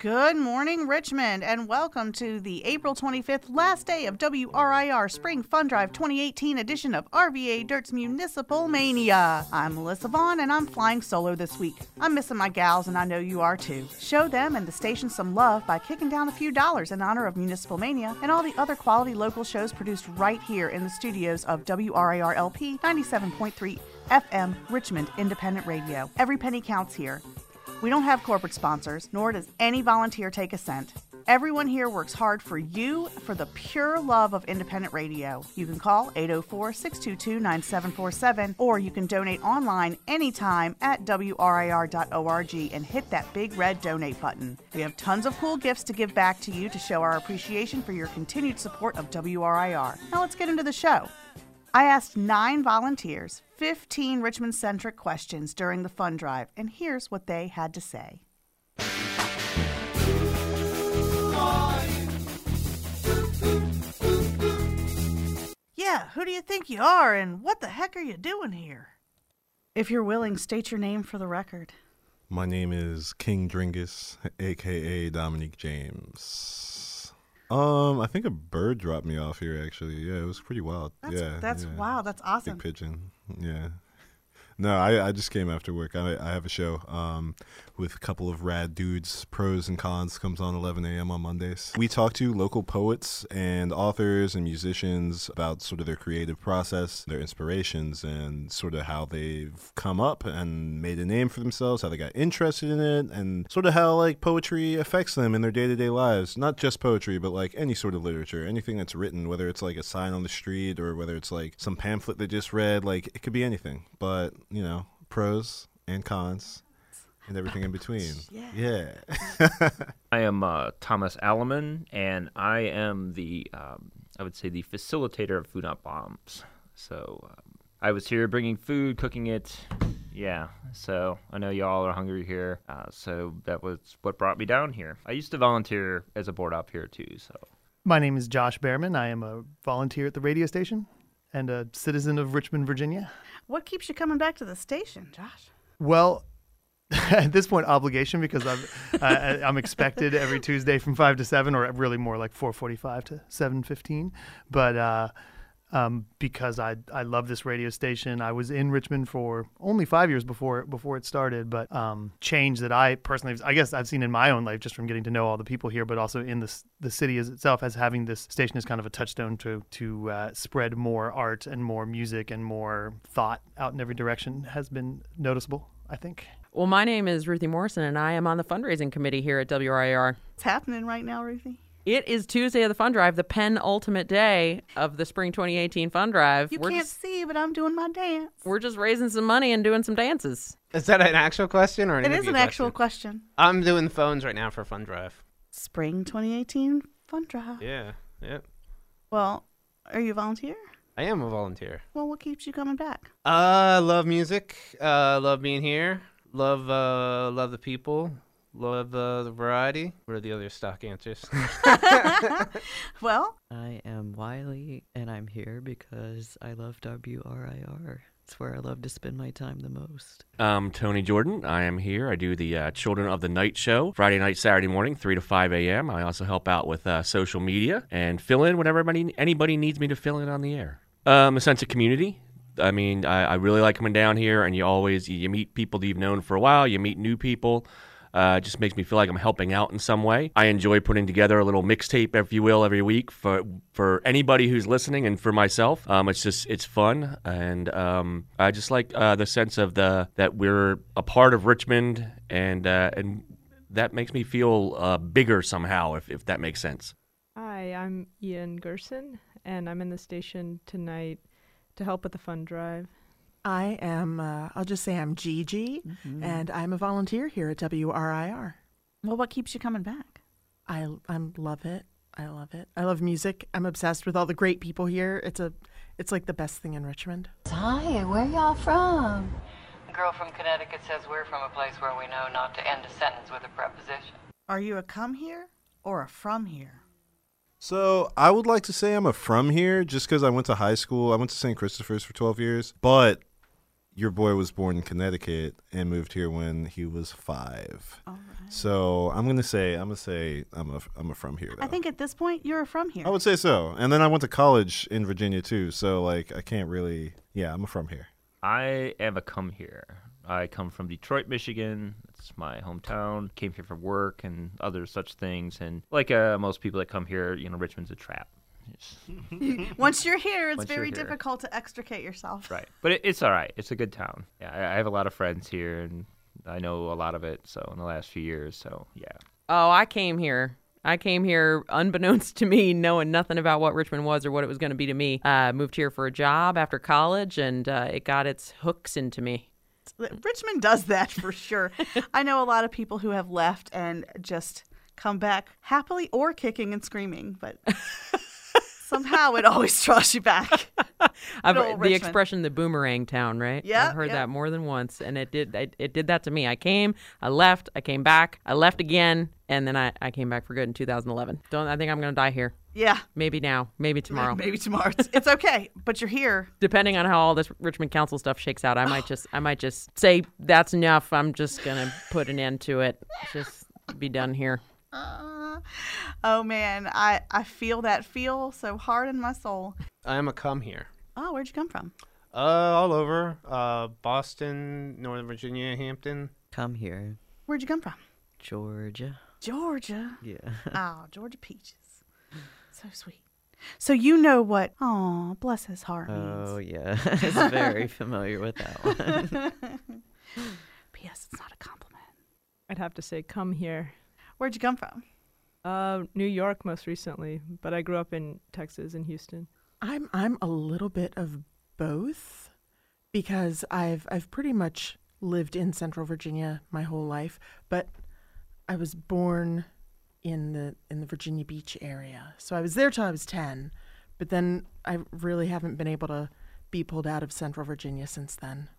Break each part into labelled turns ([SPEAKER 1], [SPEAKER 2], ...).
[SPEAKER 1] Good morning, Richmond, and welcome to the April 25th, last day of WRIR Spring Fun Drive 2018 edition of RVA Dirt's Municipal Mania. I'm Melissa Vaughn, and I'm flying solo this week. I'm missing my gals, and I know you are too. Show them and the station some love by kicking down a few dollars in honor of Municipal Mania and all the other quality local shows produced right here in the studios of WRIR LP 97.3 FM Richmond Independent Radio. Every penny counts here. We don't have corporate sponsors, nor does any volunteer take a cent. Everyone here works hard for you for the pure love of independent radio. You can call 804 622 9747 or you can donate online anytime at WRIR.org and hit that big red donate button. We have tons of cool gifts to give back to you to show our appreciation for your continued support of WRIR. Now let's get into the show. I asked nine volunteers 15 Richmond centric questions during the fund drive, and here's what they had to say. Yeah, who do you think you are, and what the heck are you doing here? If you're willing, state your name for the record.
[SPEAKER 2] My name is King Dringus, aka Dominique James. Um, I think a bird dropped me off here. Actually, yeah, it was pretty wild.
[SPEAKER 1] That's,
[SPEAKER 2] yeah,
[SPEAKER 1] that's
[SPEAKER 2] yeah.
[SPEAKER 1] wow. That's awesome.
[SPEAKER 2] Big pigeon. Yeah. No, I, I just came after work. I, I have a show um, with a couple of rad dudes. Pros and cons comes on 11 a.m. on Mondays. We talk to local poets and authors and musicians about sort of their creative process, their inspirations, and sort of how they've come up and made a name for themselves, how they got interested in it, and sort of how like poetry affects them in their day to day lives. Not just poetry, but like any sort of literature, anything that's written, whether it's like a sign on the street or whether it's like some pamphlet they just read, like it could be anything. But you know, pros and cons and everything in between.
[SPEAKER 1] Yeah.
[SPEAKER 2] Yeah.
[SPEAKER 3] I am uh, Thomas Alleman, and I am the, um, I would say, the facilitator of Food Not Bombs. So um, I was here bringing food, cooking it. Yeah, so I know y'all are hungry here. Uh, so that was what brought me down here. I used to volunteer as a board op here too. So
[SPEAKER 4] My name is Josh Behrman. I am a volunteer at the radio station and a citizen of Richmond, Virginia.
[SPEAKER 1] What keeps you coming back to the station, Josh?
[SPEAKER 4] Well, at this point, obligation because I'm uh, I'm expected every Tuesday from five to seven, or really more like four forty-five to seven fifteen. But uh, um, because I I love this radio station, I was in Richmond for only five years before before it started. But um, change that I personally, I guess I've seen in my own life just from getting to know all the people here, but also in the the city as itself as having this station as kind of a touchstone to to uh, spread more art and more music and more thought out in every direction has been noticeable. I think.
[SPEAKER 5] Well, my name is Ruthie Morrison, and I am on the fundraising committee here at WRIR.
[SPEAKER 1] It's happening right now, Ruthie?
[SPEAKER 5] It is Tuesday of the Fund Drive, the penultimate day of the Spring 2018 Fund Drive.
[SPEAKER 1] You
[SPEAKER 5] we're
[SPEAKER 1] can't
[SPEAKER 5] just
[SPEAKER 1] see, but I'm doing my dance.
[SPEAKER 5] we're just raising some money and doing some dances.
[SPEAKER 6] Is that an actual question or an
[SPEAKER 1] It is
[SPEAKER 6] interview
[SPEAKER 1] an actual
[SPEAKER 6] question?
[SPEAKER 1] question.
[SPEAKER 6] I'm doing the phones right now for Fun Drive.
[SPEAKER 1] Spring 2018 fun drive.
[SPEAKER 6] Yeah, yeah.
[SPEAKER 1] Well, are you a volunteer?
[SPEAKER 6] I am a volunteer.
[SPEAKER 1] Well, what keeps you coming back?
[SPEAKER 6] Uh, love music. Uh, love being here. Love, uh, love the people. Love uh, the variety. What are the other stock answers?
[SPEAKER 1] Well,
[SPEAKER 7] I am Wiley, and I'm here because I love WRIR. It's where I love to spend my time the most.
[SPEAKER 3] I'm Tony Jordan. I am here. I do the uh, Children of the Night show Friday night, Saturday morning, 3 to 5 a.m. I also help out with uh, social media and fill in whenever anybody, anybody needs me to fill in on the air. Um, a sense of community. I mean, I, I really like coming down here, and you always you meet people that you've known for a while. You meet new people. Uh, just makes me feel like I'm helping out in some way. I enjoy putting together a little mixtape, if you will, every week for for anybody who's listening and for myself. Um, it's just it's fun, and um, I just like uh, the sense of the that we're a part of Richmond, and uh, and that makes me feel uh, bigger somehow, if if that makes sense.
[SPEAKER 8] Hi, I'm Ian Gerson, and I'm in the station tonight to help with the fund drive.
[SPEAKER 9] I am, uh, I'll just say I'm Gigi, and I'm a volunteer here at WRIR.
[SPEAKER 1] well, what keeps you coming back?
[SPEAKER 9] I, I love it. I love it. I love music. I'm obsessed with all the great people here. It's a, it's like the best thing in Richmond.
[SPEAKER 10] Hi, where y'all from? The girl from Connecticut says we're from a place where we know not to end a sentence with a preposition.
[SPEAKER 1] Are you a come here or a from here?
[SPEAKER 2] So I would like to say I'm a from here just because I went to high school. I went to St. Christopher's for 12 years, but your boy was born in Connecticut and moved here when he was five. All right. So I'm gonna say I'm gonna say I'm a I'm a from here. Though.
[SPEAKER 1] I think at this point you're from here.
[SPEAKER 2] I would say so. And then I went to college in Virginia too. So like I can't really. Yeah, I'm a from here.
[SPEAKER 11] I am a come here. I come from Detroit, Michigan. It's my hometown. Came here for work and other such things. And like uh, most people that come here, you know, Richmond's a trap. It's-
[SPEAKER 1] Once you're here, it's
[SPEAKER 11] Once
[SPEAKER 1] very
[SPEAKER 11] here.
[SPEAKER 1] difficult to extricate yourself.
[SPEAKER 11] right, but it, it's all right. It's a good town. Yeah, I, I have a lot of friends here, and I know a lot of it. So in the last few years, so yeah.
[SPEAKER 5] Oh, I came here. I came here unbeknownst to me, knowing nothing about what Richmond was or what it was going to be to me. Uh, moved here for a job after college, and uh, it got its hooks into me.
[SPEAKER 1] Richmond does that for sure. I know a lot of people who have left and just come back happily or kicking and screaming, but somehow it always draws you back.
[SPEAKER 5] I've, the
[SPEAKER 1] Richmond.
[SPEAKER 5] expression "the boomerang town," right?
[SPEAKER 1] Yeah,
[SPEAKER 5] I've heard
[SPEAKER 1] yeah.
[SPEAKER 5] that more than once, and it did. It, it did that to me. I came, I left, I came back, I left again, and then I, I came back for good in 2011. Don't I think I'm gonna die here?
[SPEAKER 1] Yeah.
[SPEAKER 5] Maybe now, maybe tomorrow.
[SPEAKER 1] Maybe tomorrow. It's, it's okay, but you're here.
[SPEAKER 5] Depending on how all this Richmond Council stuff shakes out, I might just I might just say that's enough. I'm just gonna put an end to it. Just be done here.
[SPEAKER 1] Uh, oh man, I I feel that feel so hard in my soul.
[SPEAKER 6] I am a come here.
[SPEAKER 1] Oh, where'd you come from?
[SPEAKER 6] Uh, all over. Uh, Boston, Northern Virginia, Hampton.
[SPEAKER 7] Come here,
[SPEAKER 1] Where'd you come from?
[SPEAKER 7] Georgia.
[SPEAKER 1] Georgia.
[SPEAKER 7] Yeah.
[SPEAKER 1] Oh, Georgia peaches. So sweet. So you know what? Oh, bless his heart means.
[SPEAKER 7] Oh yeah, it's very familiar with that one.
[SPEAKER 1] P.S. It's not a compliment.
[SPEAKER 8] I'd have to say, come here.
[SPEAKER 1] Where'd you come from?
[SPEAKER 8] Uh, New York most recently, but I grew up in Texas in Houston.
[SPEAKER 9] I'm I'm a little bit of both because I've I've pretty much lived in Central Virginia my whole life, but I was born in the in the Virginia Beach area. So I was there till I was 10, but then I really haven't been able to be pulled out of Central Virginia since then.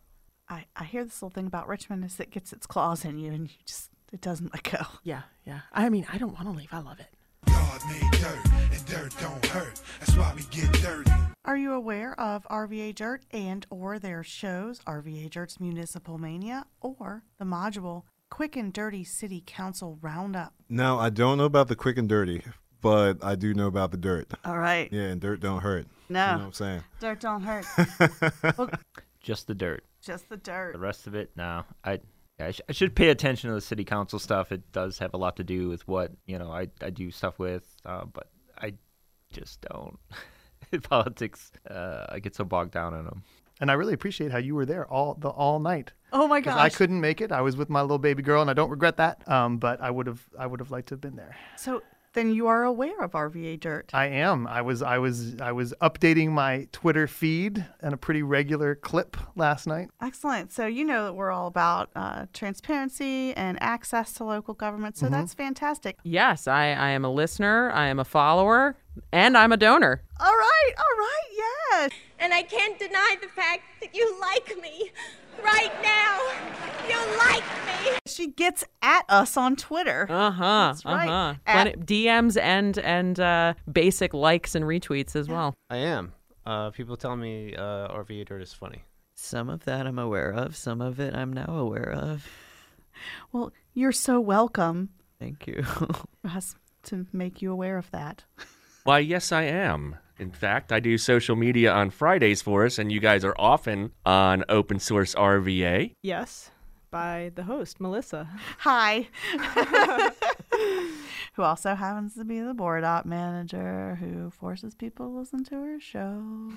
[SPEAKER 1] I, I hear this little thing about Richmond is it gets its claws in you and you just it doesn't let go.
[SPEAKER 9] Yeah, yeah. I mean, I don't want to leave. I love it.
[SPEAKER 12] God made dirt, and dirt don't hurt. That's why we get dirty.
[SPEAKER 1] Are you aware of RVA Dirt and or their shows, RVA Dirt's Municipal Mania or the module Quick and Dirty City Council Roundup?
[SPEAKER 2] Now I don't know about the quick and dirty, but I do know about the dirt.
[SPEAKER 1] All right.
[SPEAKER 2] Yeah, and dirt don't hurt.
[SPEAKER 1] No.
[SPEAKER 2] You know what I'm saying?
[SPEAKER 1] Dirt don't hurt. Well,
[SPEAKER 11] Just the dirt.
[SPEAKER 1] just the dirt.
[SPEAKER 11] The rest of it, no. I yeah, I, sh- I should pay attention to the city council stuff. It does have a lot to do with what you know I, I do stuff with, uh, but I just don't. In politics, uh, I get so bogged down in them.
[SPEAKER 4] And I really appreciate how you were there all the all night.
[SPEAKER 1] Oh my
[SPEAKER 4] 'Cause I couldn't make it. I was with my little baby girl, and I don't regret that. Um, but I would have I would have liked to have been there.
[SPEAKER 1] So then you are aware of RVA Dirt.
[SPEAKER 4] I am. I was I was I was updating my Twitter feed and a pretty regular clip last night.
[SPEAKER 1] Excellent. So you know that we're all about uh, transparency and access to local government. So that's fantastic.
[SPEAKER 5] Yes, I, I am a listener, I am a follower, and I'm a donor.
[SPEAKER 1] All right, all right, yes.
[SPEAKER 13] And I can't deny the fact that you like me. Right now. You like me.
[SPEAKER 1] She gets at us on Twitter.
[SPEAKER 5] Uh huh.
[SPEAKER 1] That's right.
[SPEAKER 5] Uh huh.
[SPEAKER 1] At-
[SPEAKER 5] DMs and and uh, basic likes and retweets as well.
[SPEAKER 6] I am. Uh, people tell me uh, RV Dirt is funny.
[SPEAKER 7] Some of that I'm aware of. Some of it I'm now aware of.
[SPEAKER 1] Well, you're so welcome
[SPEAKER 7] Thank you.
[SPEAKER 1] for us to make you aware of that.
[SPEAKER 3] Why, yes, I am. In fact, I do social media on Fridays for us, and you guys are often on Open Source RVA.
[SPEAKER 8] Yes, by the host, Melissa.
[SPEAKER 1] Hi. who also happens to be the board op manager who forces people to listen to her show.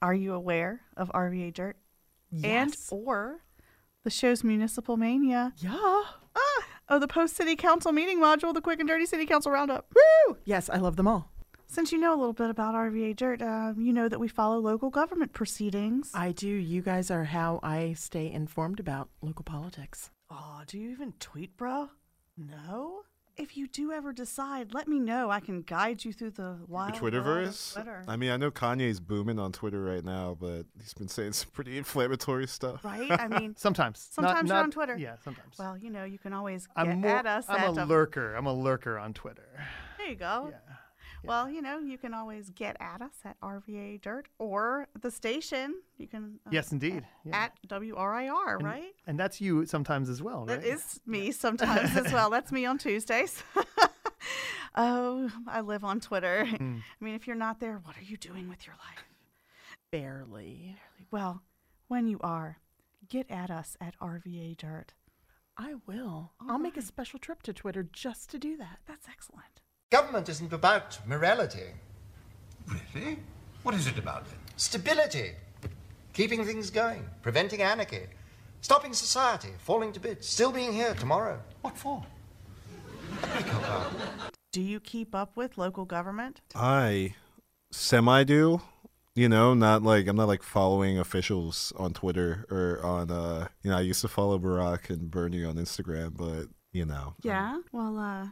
[SPEAKER 1] Are you aware of RVA Dirt?
[SPEAKER 9] Yes.
[SPEAKER 1] And or the show's Municipal Mania?
[SPEAKER 9] Yeah.
[SPEAKER 1] Ah, oh, the post city council meeting module, the quick and dirty city council roundup.
[SPEAKER 9] Woo! Yes, I love them all.
[SPEAKER 1] Since you know a little bit about RVA Dirt, uh, you know that we follow local government proceedings.
[SPEAKER 9] I do. You guys are how I stay informed about local politics.
[SPEAKER 1] Oh, do you even tweet, bro? No? If you do ever decide, let me know. I can guide you through the wild
[SPEAKER 2] The
[SPEAKER 1] of
[SPEAKER 2] Twitterverse.
[SPEAKER 1] Twitter.
[SPEAKER 2] I mean, I know Kanye's booming on Twitter right now, but he's been saying some pretty inflammatory stuff.
[SPEAKER 1] Right? I mean,
[SPEAKER 4] Sometimes. Not-
[SPEAKER 1] sometimes you're
[SPEAKER 4] not-
[SPEAKER 1] on Twitter.
[SPEAKER 4] Yeah, sometimes.
[SPEAKER 1] Well, you know, you can always get
[SPEAKER 4] I'm more,
[SPEAKER 1] at us.
[SPEAKER 4] I'm
[SPEAKER 1] at
[SPEAKER 4] a
[SPEAKER 1] um,
[SPEAKER 4] lurker. I'm a lurker on Twitter.
[SPEAKER 1] There you go.
[SPEAKER 4] Yeah.
[SPEAKER 1] Well, you know, you can always get at us at RVA Dirt or the station. You can. uh,
[SPEAKER 4] Yes, indeed. Yeah.
[SPEAKER 1] At WRIR,
[SPEAKER 4] And-
[SPEAKER 1] right?
[SPEAKER 4] And that's you sometimes as well, right?
[SPEAKER 1] That is me sometimes as well. That's me on Tuesdays. oh, I live on Twitter.
[SPEAKER 4] Hmm.
[SPEAKER 1] I mean, if you're not there, what are you doing with your life?
[SPEAKER 9] Barely.
[SPEAKER 1] Well, when you are, get at us at RVA Dirt.
[SPEAKER 9] I will. I'll make a special trip to Twitter just to do that.
[SPEAKER 1] That's excellent.
[SPEAKER 14] Government isn't about morality.
[SPEAKER 12] Really? What is it about then?
[SPEAKER 14] Stability. Keeping things going. Preventing anarchy. Stopping society falling to bits. Still being here tomorrow.
[SPEAKER 12] What for?
[SPEAKER 1] Do you keep up with local government?
[SPEAKER 2] I semi do. You know, not like I'm not like following officials on Twitter or on uh you know, I used to follow Barack and Bernie on Instagram, but you know.
[SPEAKER 1] Yeah. Well, uh,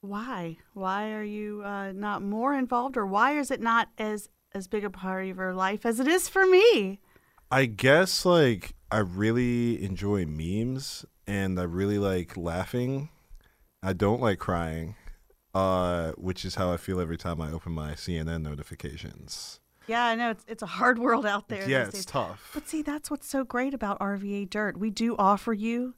[SPEAKER 1] why? Why are you uh, not more involved, or why is it not as as big a part of your life as it is for me?
[SPEAKER 2] I guess like I really enjoy memes and I really like laughing. I don't like crying. Uh which is how I feel every time I open my CNN notifications.
[SPEAKER 1] Yeah, I know it's it's a hard world out there.
[SPEAKER 2] Yeah, it's
[SPEAKER 1] days.
[SPEAKER 2] tough.
[SPEAKER 1] But see, that's what's so great about RVA Dirt. We do offer you,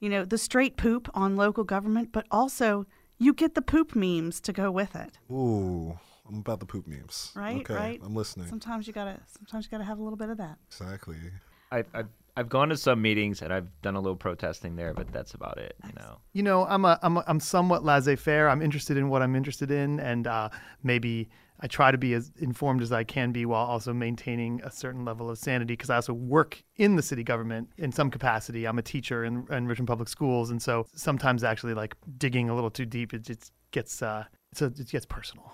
[SPEAKER 1] you know, the straight poop on local government, but also you get the poop memes to go with it.
[SPEAKER 2] Ooh, I'm about the poop memes.
[SPEAKER 1] Right,
[SPEAKER 2] Okay,
[SPEAKER 1] right.
[SPEAKER 2] I'm listening.
[SPEAKER 1] Sometimes you gotta, sometimes you gotta have a little bit of that.
[SPEAKER 2] Exactly.
[SPEAKER 11] I've, I've I've gone to some meetings and I've done a little protesting there, but that's about it. You know.
[SPEAKER 4] You know, I'm a, I'm a, I'm somewhat laissez-faire. I'm interested in what I'm interested in, and uh, maybe I try to be as informed as I can be while also maintaining a certain level of sanity. Because I also work in the city government in some capacity. I'm a teacher in, in Richmond Public Schools, and so sometimes actually like digging a little too deep, it just gets uh, a, it gets personal.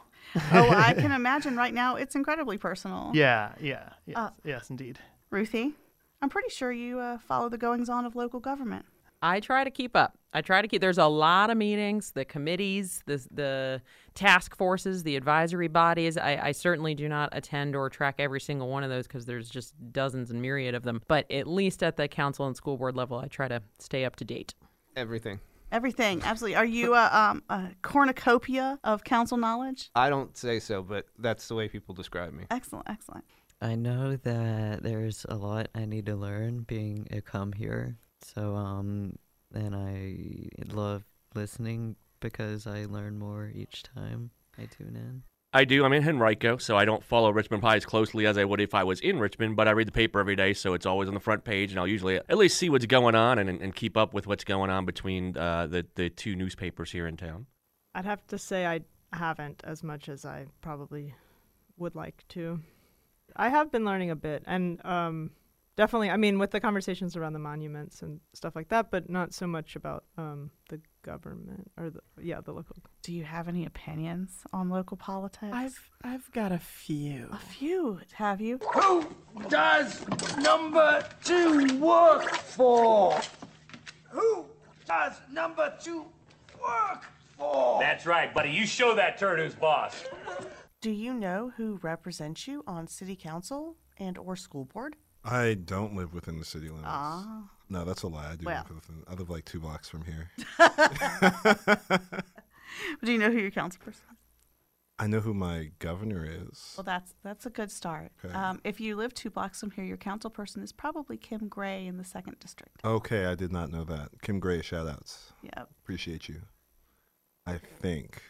[SPEAKER 1] oh, I can imagine right now it's incredibly personal.
[SPEAKER 4] Yeah, yeah, yes,
[SPEAKER 1] Uh,
[SPEAKER 4] yes, indeed.
[SPEAKER 1] Ruthie, I'm pretty sure you uh, follow the goings on of local government.
[SPEAKER 5] I try to keep up. I try to keep. There's a lot of meetings, the committees, the the task forces, the advisory bodies. I, I certainly do not attend or track every single one of those because there's just dozens and myriad of them. But at least at the council and school board level, I try to stay up to date.
[SPEAKER 6] Everything.
[SPEAKER 1] Everything, absolutely. Are you a, um, a cornucopia of council knowledge?
[SPEAKER 6] I don't say so, but that's the way people describe me.
[SPEAKER 1] Excellent, excellent.
[SPEAKER 7] I know that there's a lot I need to learn being a come here. So um and I love listening because I learn more each time I tune in.
[SPEAKER 3] I do. I'm in Henrico, so I don't follow Richmond Pie as closely as I would if I was in Richmond, but I read the paper every day, so it's always on the front page, and I'll usually at least see what's going on and, and keep up with what's going on between uh, the, the two newspapers here in town.
[SPEAKER 8] I'd have to say I haven't as much as I probably would like to. I have been learning a bit, and um, definitely, I mean, with the conversations around the monuments and stuff like that, but not so much about um, the government or the yeah the local.
[SPEAKER 1] Do you have any opinions on local politics?
[SPEAKER 9] I've I've got a few.
[SPEAKER 1] A few, have you?
[SPEAKER 12] Who does number two work for? Who does number two work for?
[SPEAKER 15] That's right, buddy. You show that turd who's boss.
[SPEAKER 9] Do you know who represents you on city council and or school board?
[SPEAKER 2] I don't live within the city limits.
[SPEAKER 1] Ah.
[SPEAKER 2] No, that's a lie. I do
[SPEAKER 1] Well.
[SPEAKER 2] live within. I live like two blocks from here.
[SPEAKER 1] Do you know who your council person is?
[SPEAKER 2] I know who my governor is.
[SPEAKER 1] Well, that's that's a good start.
[SPEAKER 2] Okay.
[SPEAKER 1] Um, if you live two blocks from here, your council person is probably Kim Gray in the second district.
[SPEAKER 2] Okay, I did not know that. Kim Gray, shout outs.
[SPEAKER 1] Yep.
[SPEAKER 2] Appreciate you. I think.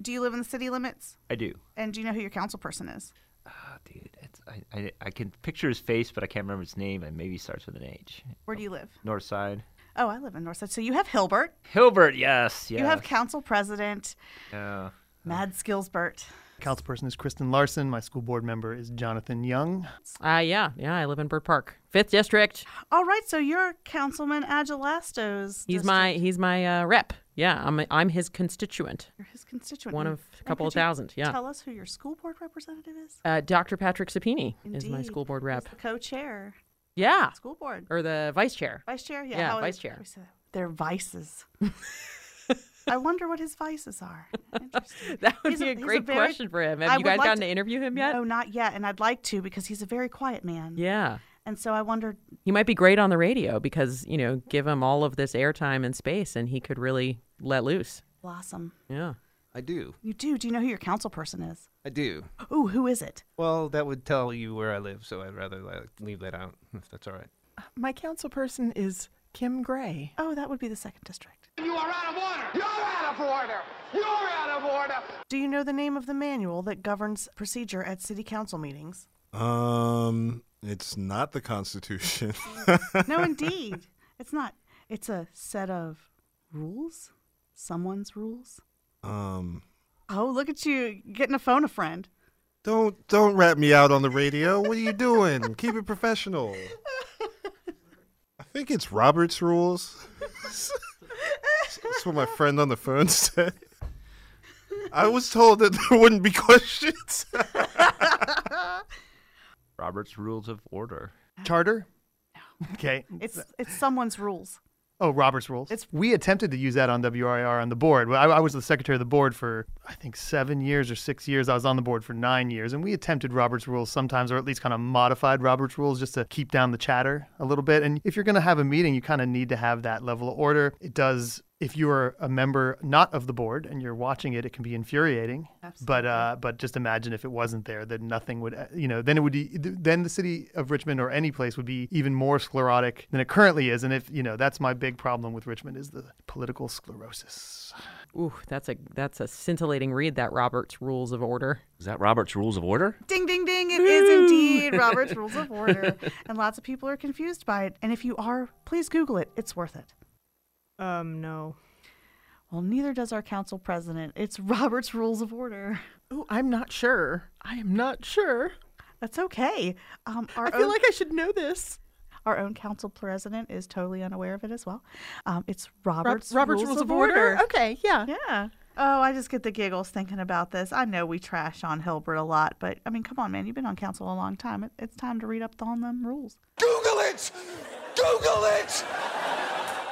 [SPEAKER 1] Do you live in the city limits?
[SPEAKER 11] I do.
[SPEAKER 1] And do you know who your council person is?
[SPEAKER 11] Oh, dude, it's, I, I I can picture his face, but I can't remember his name, and maybe starts with an H.
[SPEAKER 1] Where do you live?
[SPEAKER 11] North Side.
[SPEAKER 1] Oh, I live in North Side. So you have Hilbert.
[SPEAKER 11] Hilbert, yes, yes.
[SPEAKER 1] You have council president
[SPEAKER 11] Yeah.
[SPEAKER 1] Mad Skillsbert.
[SPEAKER 4] Councilperson is Kristen Larson. My school board member is Jonathan Young.
[SPEAKER 5] Uh, yeah, yeah. I live in Byrd Park, fifth district.
[SPEAKER 1] All right, so you're Councilman Agelasto's.
[SPEAKER 5] He's my he's my uh, rep. Yeah, I'm I'm his constituent.
[SPEAKER 1] You're his constituent.
[SPEAKER 5] One of a couple of thousand. Yeah.
[SPEAKER 1] Tell us who your school board representative is.
[SPEAKER 5] Uh, Dr. Patrick Sapini is my school board
[SPEAKER 1] He's
[SPEAKER 5] rep.
[SPEAKER 1] the co-chair.
[SPEAKER 5] Yeah.
[SPEAKER 1] School board.
[SPEAKER 5] Or the vice chair.
[SPEAKER 1] Vice chair. Yeah.
[SPEAKER 5] Yeah, vice
[SPEAKER 1] is-
[SPEAKER 5] chair.
[SPEAKER 1] how is that? They're vices. I wonder what his vices are. Interesting.
[SPEAKER 5] That would
[SPEAKER 1] He's
[SPEAKER 5] be a
[SPEAKER 1] he's
[SPEAKER 5] great
[SPEAKER 1] very-
[SPEAKER 5] question for him. Have
[SPEAKER 1] I
[SPEAKER 5] you guys
[SPEAKER 1] like
[SPEAKER 5] gotten to interview him yet?
[SPEAKER 1] No, not yet, and I'd like to because he's a very quiet man.
[SPEAKER 5] Yeah.
[SPEAKER 1] And so I wondered,
[SPEAKER 5] He might be great on the radio because, you know, give him all of this airtime and space and he could really let loose.
[SPEAKER 1] blossom.
[SPEAKER 5] Yeah.
[SPEAKER 6] I do.
[SPEAKER 1] You do. Do you know who your council person is?
[SPEAKER 6] I do.
[SPEAKER 1] Ooh, who is it?
[SPEAKER 6] Well, that would tell you where I live, so I'd rather like, leave that out if that's all right.
[SPEAKER 9] My council person is Kim Gray.
[SPEAKER 1] Oh, that would be the second district.
[SPEAKER 12] You are out of order! You're out of order! You're out of order!
[SPEAKER 1] Do you know the name of the manual that governs procedure at city council meetings?
[SPEAKER 2] Um, it's not the Constitution.
[SPEAKER 1] no, indeed. It's not. It's a set of rules. Someone's rules.
[SPEAKER 2] um,
[SPEAKER 1] Oh, look at you getting a phone a friend.
[SPEAKER 2] don't don't rat me out on the radio. What are you doing? Keep it professional. I think it's Robert's rules. That's what my friend on the phone said. I was told that there wouldn't be questions.
[SPEAKER 11] Robert's Rules of Order.
[SPEAKER 4] Charter. Okay.
[SPEAKER 1] It's it's someone's rules.
[SPEAKER 4] Oh, Robert's Rules. It's we attempted to use that on WRIR on the board. I, I was the secretary of the board for I think seven years or six years. I was on the board for nine years, and we attempted Robert's Rules sometimes, or at least kind of modified Robert's Rules just to keep down the chatter a little bit. And if you're going to have a meeting, you kind of need to have that level of order. It does. If you are a member not of the board and you're watching it, it can be infuriating. But uh, but just imagine if it wasn't there, then nothing would. uh, You know, then it would. be- Then the city of Richmond or any place would be even more sclerotic than it currently is. And if you know, that's my big problem with Richmond is the political sclerosis.
[SPEAKER 5] Ooh, that's a that's a scintillating read. That Robert's Rules of Order.
[SPEAKER 3] Is that Robert's Rules of Order?
[SPEAKER 1] Ding, ding, ding. It is indeed Robert's Rules of Order. and lots of people are confused by it. And if you are, please Google it. It's worth it.
[SPEAKER 8] Um, no.
[SPEAKER 1] Well, neither does our council president. It's Robert's Rules of Order.
[SPEAKER 9] Oh, I'm not sure. I am not sure.
[SPEAKER 1] That's okay. Um, our
[SPEAKER 9] I feel
[SPEAKER 1] own-
[SPEAKER 9] like I should know this.
[SPEAKER 1] Our own council president is totally unaware of it as well. Um, it's Robert's,
[SPEAKER 9] Robert's Rules of Order. Okay, yeah.
[SPEAKER 1] Yeah. Oh, I just get the giggles thinking about this. I know we trash on Hilbert a lot, but I mean, come on, man. You've been on council a long time. It, it's time to read up on them rules.
[SPEAKER 12] Google it! Google it!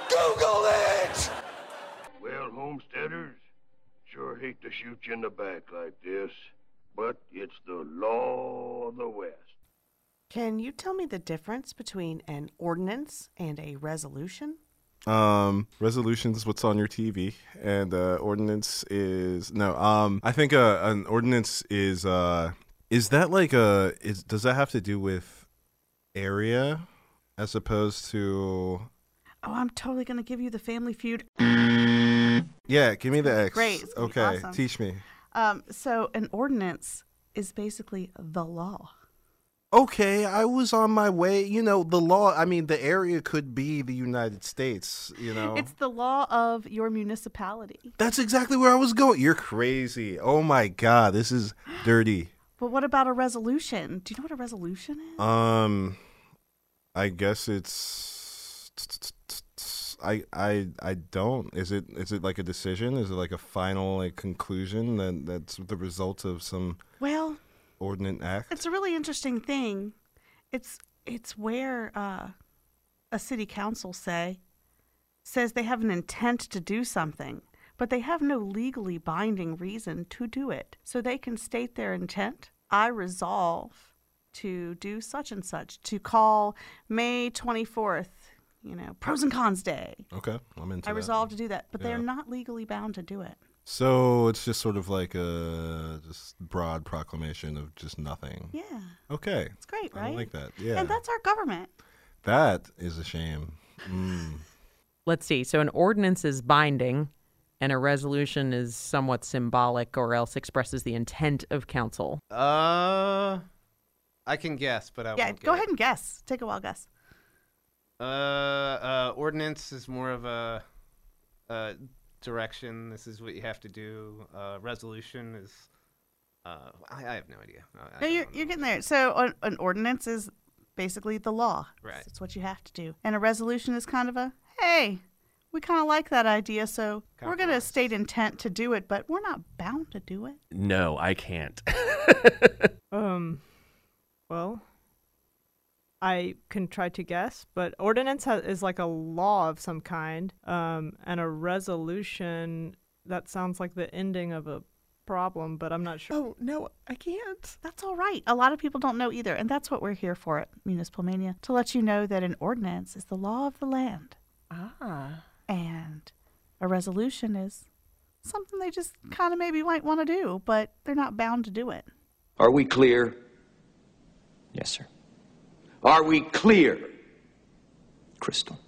[SPEAKER 12] Google it!
[SPEAKER 16] Well, homesteaders, sure hate to shoot you in the back like this, but it's the law of the West.
[SPEAKER 17] Can you tell me the difference between an ordinance and a resolution?
[SPEAKER 2] Um, resolutions is what's on your TV, and uh, ordinance is no. Um, I think uh, an ordinance is uh, is that like a is does that have to do with area as opposed to
[SPEAKER 1] Oh, I'm totally going to give you the family feud.
[SPEAKER 2] yeah? Give me the X.
[SPEAKER 1] Great, it's gonna be
[SPEAKER 2] Okay,
[SPEAKER 1] awesome.
[SPEAKER 2] teach me.
[SPEAKER 1] Um, so, an ordinance is basically the law.
[SPEAKER 2] Okay, I was on my way. You know, the law. I mean, the area could be the United States. You know,
[SPEAKER 1] It's the law of your municipality.
[SPEAKER 2] that's exactly where I was going. You're crazy. Oh my god, this is dirty.
[SPEAKER 1] But what about a resolution? Do you know what a resolution is?
[SPEAKER 2] Um, I guess it's. I I I don't. Is it is it like a decision? Is it like a final like conclusion that that's the result of some
[SPEAKER 1] Well,
[SPEAKER 2] ordinate act?
[SPEAKER 1] it's a really interesting thing. It's it's where uh, a city council say says they have an intent to do something, but they have no legally binding reason to do it. So they can state their intent. I resolve to do such and such to call May 24th, you know, pros and cons day.
[SPEAKER 2] Okay, I'm into
[SPEAKER 1] I
[SPEAKER 2] that.
[SPEAKER 1] resolve to do that, but they're not legally bound to do it.
[SPEAKER 2] So it's just sort of like a just broad proclamation of just nothing.
[SPEAKER 1] Yeah.
[SPEAKER 2] Okay.
[SPEAKER 1] It's great, right?
[SPEAKER 2] I like that. Yeah.
[SPEAKER 1] And that's our government.
[SPEAKER 2] That is a shame. Mm.
[SPEAKER 5] Let's see. So an ordinance is binding, and a resolution is somewhat symbolic, or else expresses the intent of council.
[SPEAKER 6] Uh, I can guess, but I
[SPEAKER 1] yeah,
[SPEAKER 6] won't
[SPEAKER 1] go
[SPEAKER 6] get
[SPEAKER 1] ahead and guess. Take a wild guess.
[SPEAKER 6] It. Uh, uh, ordinance is more of a, uh, direction. This is what you have to do. Uh, resolution is, uh, I, I have no idea. I, I
[SPEAKER 1] No, you're, you're getting there. So an, an ordinance is basically the law.
[SPEAKER 6] Right.
[SPEAKER 1] It's what you have to do. And a resolution is kind of a, hey, we kind of like that idea, so we're going to state intent to do it, but we're not bound to do it.
[SPEAKER 3] No, I can't.
[SPEAKER 8] Um, well, I can try to guess, but ordinance ha- is like a law of some kind, um, and a resolution that sounds like the ending of a problem, but I'm not sure.
[SPEAKER 9] Oh no, I can't.
[SPEAKER 1] That's all right. A lot of people don't know either, and that's what we're here for at Municipal Mania to let you know that an ordinance is the law of the land,
[SPEAKER 9] Ah.
[SPEAKER 1] and a resolution is something they just kind of maybe might want to do, but they're not bound to do it.
[SPEAKER 18] Are we clear? Yes, sir. Are we clear? Crystal.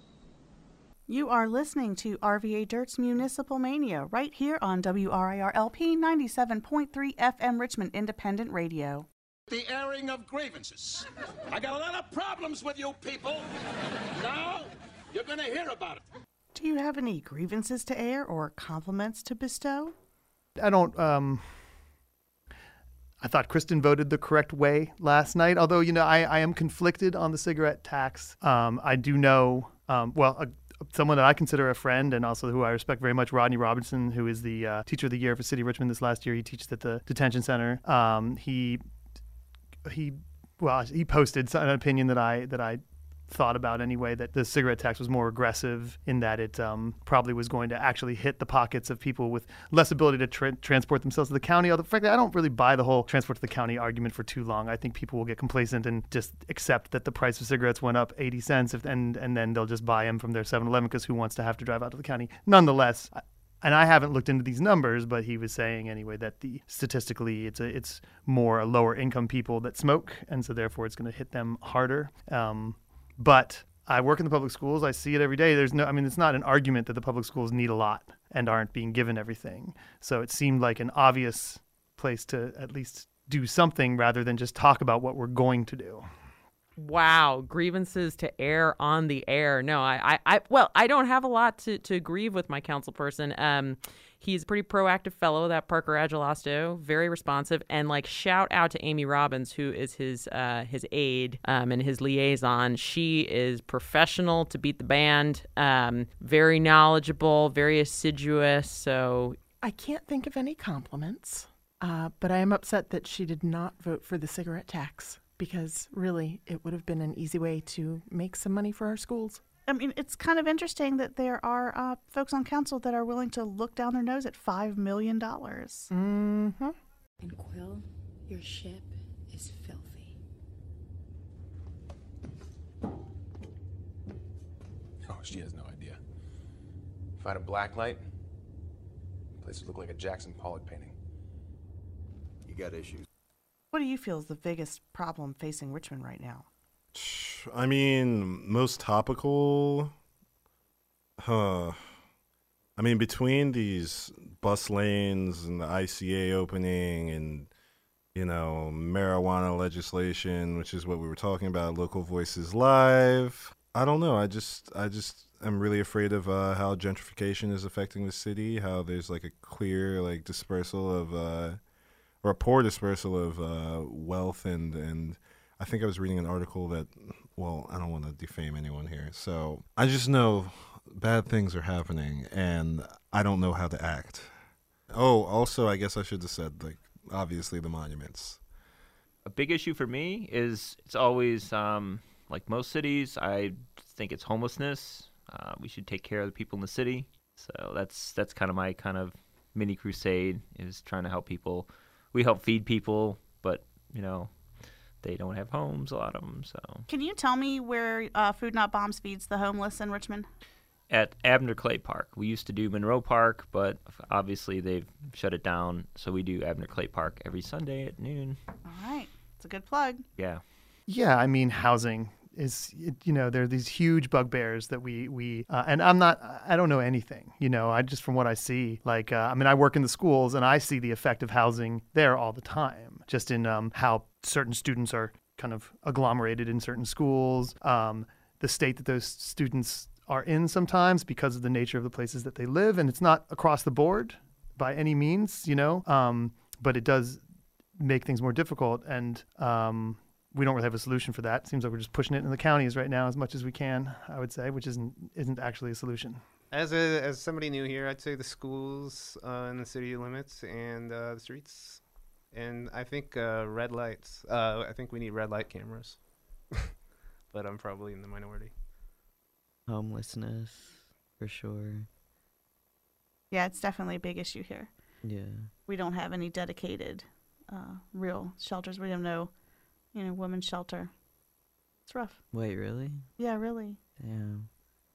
[SPEAKER 1] You are listening to RVA Dirt's Municipal Mania right here on WRIR LP 97.3 FM Richmond Independent Radio.
[SPEAKER 19] The airing of grievances. I got a lot of problems with you people. Now, you're gonna hear about it.
[SPEAKER 1] Do you have any grievances to air or compliments to bestow?
[SPEAKER 4] I don't. Um, I thought Kristen voted the correct way last night. Although you know, I, I am conflicted on the cigarette tax. Um, I do know. Um, well, a, someone that I consider a friend and also who I respect very much, Rodney Robinson, who is the uh, teacher of the year for City of Richmond this last year. He teaches at the detention center. Um, he he well he posted an opinion that I that I thought about anyway that the cigarette tax was more aggressive in that it um, probably was going to actually hit the pockets of people with less ability to tra- transport themselves to the county. Although, frankly, I don't really buy the whole transport to the county argument for too long. I think people will get complacent and just accept that the price of cigarettes went up 80 cents, if, and and then they'll just buy them from their 7-Eleven because who wants to have to drive out to the county? Nonetheless. I, and I haven't looked into these numbers, but he was saying anyway that the statistically it's a, it's more lower income people that smoke, and so therefore it's going to hit them harder. Um, but I work in the public schools. I see it every day. There's no, I mean, it's not an argument that the public schools need a lot and aren't being given everything. So it seemed like an obvious place to at least do something rather than just talk about what we're going to do.
[SPEAKER 5] Wow, grievances to air on the air. No, I, I, I well, I don't have a lot to, to grieve with my council person. Um, he's a pretty proactive fellow, that Parker Agelasto, very responsive, and like shout out to Amy Robbins, who is his uh, his aide um, and his liaison. She is professional to beat the band, um, very knowledgeable, very assiduous. So
[SPEAKER 9] I can't think of any compliments, uh, but I am upset that she did not vote for the cigarette tax because really it would have been an easy way to make some money for our schools.
[SPEAKER 1] I mean, it's kind of interesting that there are uh, folks on council that are willing to look down their nose at $5 million.
[SPEAKER 9] Mm-hmm.
[SPEAKER 20] And Quill, your ship is filthy.
[SPEAKER 21] Oh, she has no idea. If I had a black light, the place would look like a Jackson Pollock painting.
[SPEAKER 14] You got issues.
[SPEAKER 1] What do you feel is the biggest problem facing Richmond right now?
[SPEAKER 2] I mean, most topical. Huh. I mean, between these bus lanes and the ICA opening and, you know, marijuana legislation, which is what we were talking about, local voices live. I don't know. I just, I just am really afraid of uh, how gentrification is affecting the city. How there's like a clear like dispersal of, uh, or a poor dispersal of uh, wealth and and I think I was reading an article that, well, I don't want to defame anyone here. So I just know bad things are happening and I don't know how to act. Oh, also, I guess I should have said, like, obviously the monuments.
[SPEAKER 11] A big issue for me is it's always, um, like most cities, I think it's homelessness. Uh, we should take care of the people in the city. So that's that's kind of my kind of mini crusade is trying to help people. We help feed people, but you know, they don't have homes, a lot of them. So
[SPEAKER 1] Can you tell me where uh, Food Not Bombs feeds the homeless in Richmond?
[SPEAKER 11] at Abner Clay Park, we used to do Monroe Park, but obviously they've shut it down. So we do Abner Clay Park every Sunday at noon.
[SPEAKER 1] All right. It's a good plug.
[SPEAKER 11] Yeah.
[SPEAKER 4] Yeah, I mean housing is it, you know there are these huge bugbears that we we uh, and I'm not I don't know anything you know I just from what I see like uh, I mean I work in the schools and I see the effect of housing there all the time just in um, how certain students are kind of agglomerated in certain schools um, the state that those students are in sometimes because of the nature of the places that they live and it's not across the board by any means you know um, but it does make things more difficult and um, we don't really have a solution for that. It seems like we're just pushing it in the counties right now as much as we can, I would say, which isn't isn't actually a solution.
[SPEAKER 6] As a as somebody new here, I'd say the schools uh, in the city limits and uh, the streets, and I think uh, red lights. Uh, I think we need red light cameras, but I'm probably in the minority.
[SPEAKER 7] Homelessness, for sure.
[SPEAKER 1] Yeah, it's definitely a big issue here.
[SPEAKER 7] Yeah.
[SPEAKER 1] We don't have any dedicated, uh, real shelters. We have no, you know, women's shelter. It's rough.
[SPEAKER 7] Wait, really?
[SPEAKER 1] Yeah, really.
[SPEAKER 7] Damn.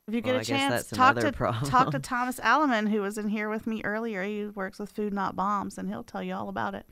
[SPEAKER 1] If you get
[SPEAKER 7] Well,
[SPEAKER 1] a
[SPEAKER 7] I
[SPEAKER 1] chance, talk
[SPEAKER 7] another
[SPEAKER 1] to talk to. Thomas Alleman, who was in here with me earlier. He works with Food Not Bombs, and he'll tell you all about it.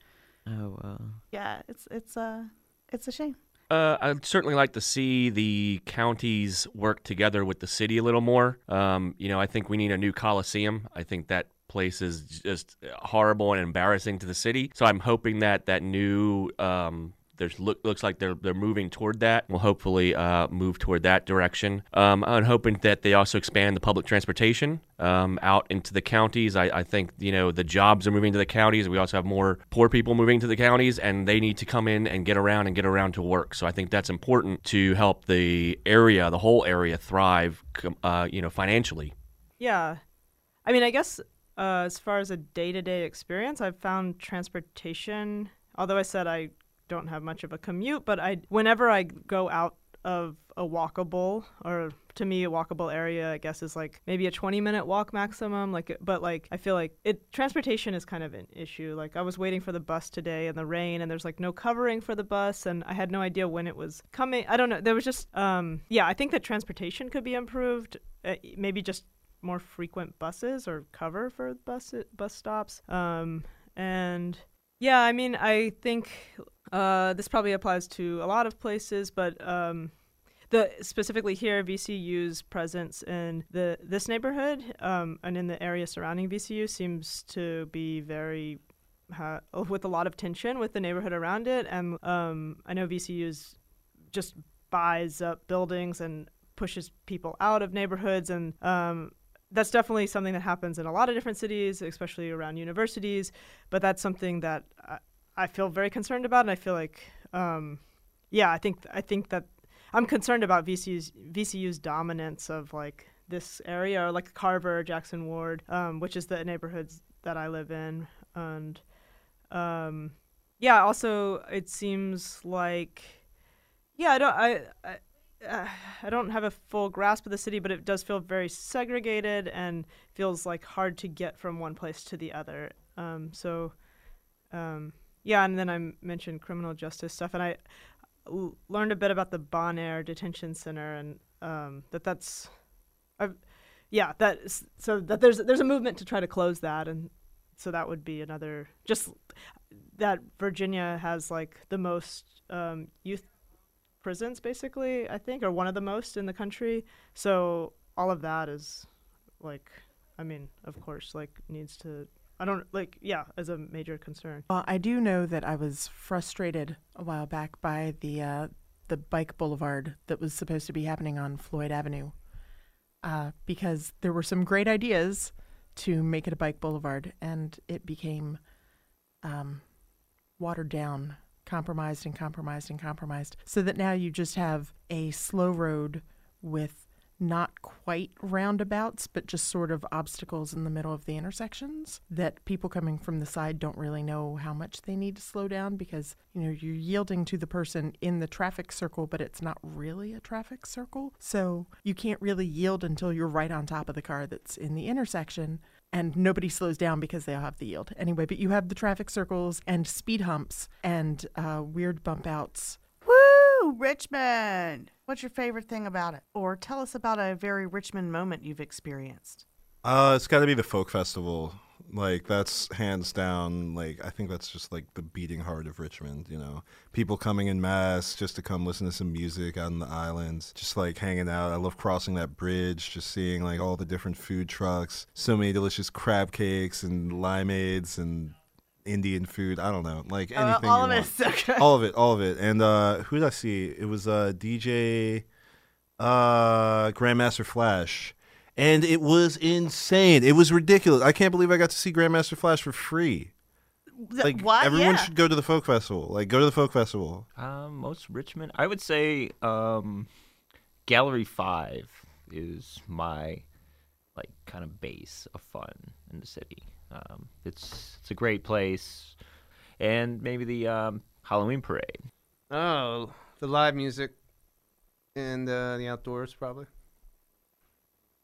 [SPEAKER 7] Oh well.
[SPEAKER 1] Yeah, it's it's uh it's a shame.
[SPEAKER 3] Uh, I'd certainly like to see the counties work together with the city a little more. Um, you know, I think we need a new coliseum. I think that place is just horrible and embarrassing to the city. So I'm hoping that that new um, there's look looks like they're they're moving toward that. We'll hopefully uh, move toward that direction. Um, I'm hoping that they also expand the public transportation um, out into the counties. I, I think you know the jobs are moving to the counties. We also have more poor people moving to the counties, and they need to come in and get around and get around to work. So I think that's important to help the area, the whole area, thrive. Uh, you know, financially.
[SPEAKER 8] Yeah. I mean, I guess uh, as far as a day to day experience, I've found transportation, although I said I don't have much of a commute, but I whenever I go out of a walkable or to me a walkable area i guess is like maybe a 20 minute walk maximum like but like i feel like it transportation is kind of an issue. Like i was waiting for the bus today in the rain and there's like no covering for the bus and i had no idea when it was coming. I don't know. There was just um yeah i think that transportation could be improved uh, maybe just more frequent buses or cover for bus bus stops. Um and yeah i mean i think uh, this probably applies to a lot of places, but um, the specifically here, VCU's presence in the this neighborhood um, and in the area surrounding VCU seems to be very ha- with a lot of tension with the neighborhood around it. And um, I know VCU's just buys up buildings and pushes people out of neighborhoods and um, that's definitely something that happens in a lot of different cities, especially around universities. But that's something that I, I feel very concerned about, and I feel like, um, yeah, I think I think that I'm concerned about VCU's VCU's dominance of like this area, or like Carver, Jackson Ward, um, which is the neighborhoods that I live in, and um, yeah, also it seems like, yeah, I don't I. I uh, I don't have a full grasp of the city, but it does feel very segregated and feels like hard to get from one place to the other. Um, so, um, yeah, and then I mentioned criminal justice stuff, and I l- learned a bit about the Bon Air Detention Center, and um, that that's, I've, yeah, that so that there's there's a movement to try to close that, and so that would be another just that Virginia has like the most um, youth prisons, basically, I think, or one of the most in the country. So all of that is like, I mean, of course, like needs to. I don't like, yeah, as a major concern.
[SPEAKER 9] Well, I do know that I was frustrated a while back by the uh, the bike boulevard that was supposed to be happening on Floyd Avenue, uh, because there were some great ideas to make it a bike boulevard, and it became um, watered down, compromised and compromised and compromised, so that now you just have a slow road with not quite roundabouts, but just sort of obstacles in the middle of the intersections that people coming from the side don't really know how much they need to slow down because, you know, you're yielding to the person in the traffic circle, but it's not really a traffic circle. So you can't really yield until you're right on top of the car that's in the intersection. And nobody slows down because they all have the yield. Anyway, but you have the traffic circles and speed humps and uh, weird bump outs
[SPEAKER 1] Woo, Richmond! What's your favorite thing about it? Or tell us about a very Richmond moment you've experienced.
[SPEAKER 2] Uh, it's got to be the folk festival. Like that's hands down. Like I think that's just like the beating heart of Richmond. You know, people coming in mass just to come listen to some music out in the islands, just like hanging out. I love crossing that bridge, just seeing like all the different food trucks, so many delicious crab cakes and limeades and Indian food. I don't know, like
[SPEAKER 1] Uh,
[SPEAKER 2] anything.
[SPEAKER 1] all
[SPEAKER 2] you
[SPEAKER 1] of it so.
[SPEAKER 2] All of it, all of it. And uh, who did I see? It was uh, DJ uh, Grandmaster Flash. And it was insane. It was ridiculous. I can't believe I got to see Grandmaster Flash for free. Like
[SPEAKER 1] what?
[SPEAKER 2] everyone
[SPEAKER 1] Yeah.
[SPEAKER 2] should go to the folk festival. Like go to the folk festival.
[SPEAKER 11] Um, most Richmond, I would say, um, Gallery Five is my like kind of base of fun in the city. Um, it's it's a great place, and maybe the um, Halloween parade.
[SPEAKER 6] Oh, the live music and uh, the outdoors, probably.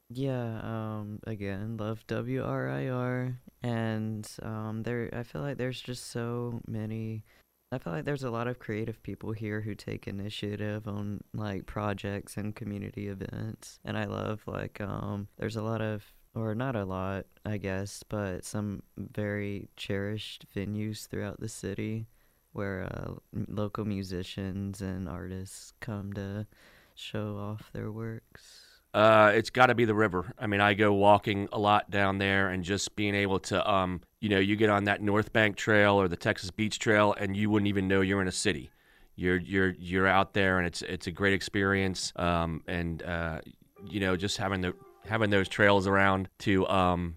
[SPEAKER 7] Yeah, um, again, love WRIR, and um, there. I feel like there's just so many I feel like there's a lot of creative people here who take initiative on like projects and community events. And I love like um there's a lot of or not a lot, I guess, but some very cherished venues throughout the city where uh, local musicians and artists come to show off their works.
[SPEAKER 3] Uh, it's got to be the river. I mean, I go walking a lot down there, and just being able to, um, you know, you get on that North Bank Trail or the Texas Beach Trail, and you wouldn't even know you're in a city. You're you're you're out there, and it's it's a great experience. Um, and uh, you know, just having the having those trails around to um,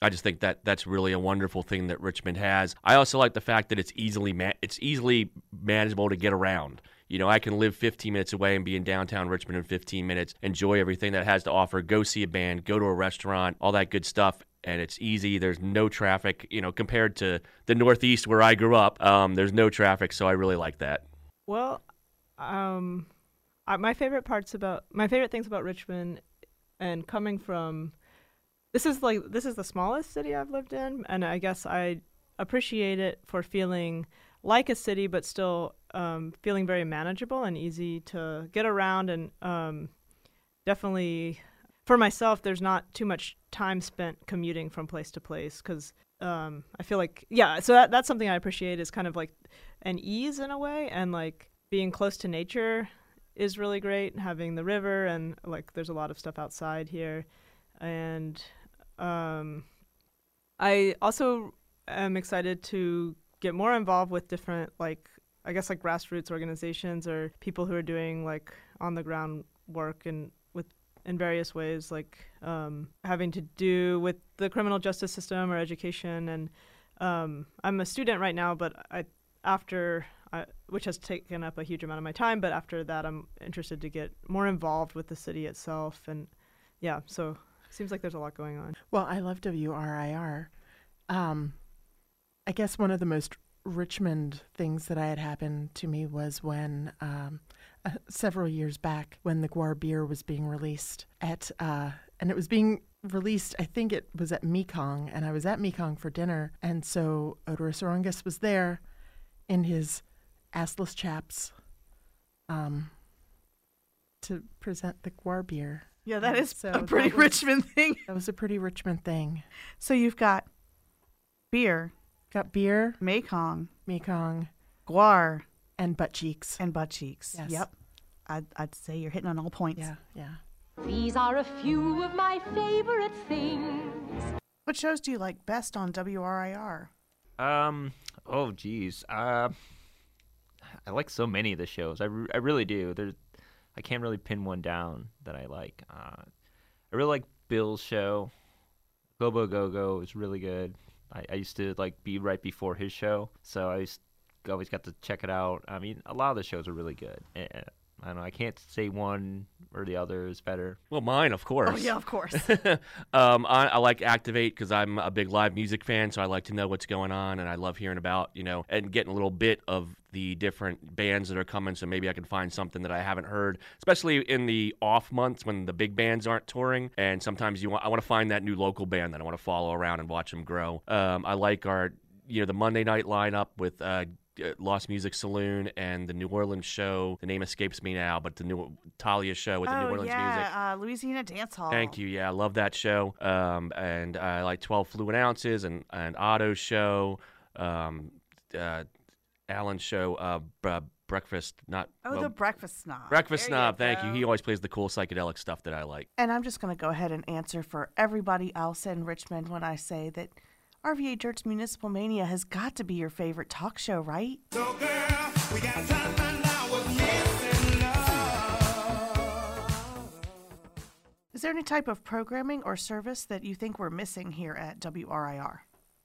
[SPEAKER 3] I just think that that's really a wonderful thing that Richmond has. I also like the fact that it's easily ma- it's easily manageable to get around. You know, I can live 15 minutes away and be in downtown Richmond in 15 minutes, enjoy everything that it has to offer, go see a band, go to a restaurant, all that good stuff. And it's easy. There's no traffic, you know, compared to the Northeast where I grew up. Um, there's no traffic, so I really like that.
[SPEAKER 8] Well, um, my favorite parts about my favorite things about Richmond, and coming from, this is like this is the smallest city I've lived in, and I guess I appreciate it for feeling like a city, but still um, feeling very manageable and easy to get around, and um, definitely for myself, there's not too much time spent commuting from place to place because um, I feel like yeah. So that that's something I appreciate is kind of like an ease in a way, and like being close to nature is really great. Having the river and like there's a lot of stuff outside here, and um, I also am excited to get more involved with different like I guess like grassroots organizations or people who are doing like on the ground work and with in various ways like um, having to do with the criminal justice system or education. And um, I'm a student right now but I after I, which has taken up a huge amount of my time but after that I'm interested to get more involved with the city itself. And yeah so seems like there's a lot going on.
[SPEAKER 9] Well, I love WRIR. Um, I guess one of the most Richmond things that I had happened to me was when um, uh, several years back when the GWAR beer was being released at, uh, and it was being released. I think it was at Mekong, and I was at Mekong for dinner, and so Oderus Urungus was there in his assless chaps, um, to present the GWAR beer.
[SPEAKER 1] Yeah, that is
[SPEAKER 9] so
[SPEAKER 1] a pretty
[SPEAKER 9] was-
[SPEAKER 1] Richmond thing.
[SPEAKER 9] That was a pretty Richmond thing.
[SPEAKER 1] So you've got beer,
[SPEAKER 9] Got beer,
[SPEAKER 1] Mekong,
[SPEAKER 9] Mekong,
[SPEAKER 1] GWAR,
[SPEAKER 9] and butt cheeks.
[SPEAKER 1] and butt cheeks.
[SPEAKER 9] Yes.
[SPEAKER 1] Yep. I'd, I'd say you're hitting on all points.
[SPEAKER 9] Yeah, yeah.
[SPEAKER 13] These are a few of my favorite things.
[SPEAKER 1] What shows do you like best on WRIR?
[SPEAKER 11] Um. Oh, geez. Uh, I like so many of the shows. I, re- I really do. There's, I can't really pin one down that I like. Uh, I really like Bill's show. Go Gobo Go Go is really good. I, I used to like be right before his show, so I used, always got to check it out. I mean, a lot of the shows are really good. I don't know. I can't say one or the other is better.
[SPEAKER 3] Well, mine, of course.
[SPEAKER 1] Oh, yeah, of course.
[SPEAKER 3] um, I, I like Activate because I'm a big live music fan, so I like to know what's going on, and I love hearing about, you know, and getting a little bit of the different bands that are coming. So maybe I can find something that I haven't heard, especially in the off months when the big bands aren't touring. And sometimes you want, I want to find that new local band that I want to follow around and watch them grow. Um, I like our, you know, the Monday night lineup with. Uh, Lost Music Saloon and the New Orleans show. The name escapes me now, but the new Talia show with the New
[SPEAKER 1] oh,
[SPEAKER 3] Orleans music.
[SPEAKER 1] yeah, uh, Louisiana Dance Hall.
[SPEAKER 3] Thank you. Yeah, I love that show. Um, and I like 12 Fluid Ounces and, and Otto's show, um, uh, Alan's show, uh, b- Breakfast, not.
[SPEAKER 1] Oh,
[SPEAKER 3] well,
[SPEAKER 1] the Breakfast Snob.
[SPEAKER 3] Breakfast
[SPEAKER 1] There
[SPEAKER 3] Snob, thank
[SPEAKER 1] go.
[SPEAKER 3] you. He always plays the cool psychedelic stuff that I like.
[SPEAKER 1] And I'm just going to go ahead and answer for everybody else in Richmond when I say that RVA Dirt's Municipal Mania has got to be your favorite talk show, right? Is there any type of programming or service that you think we're missing here at WRIR?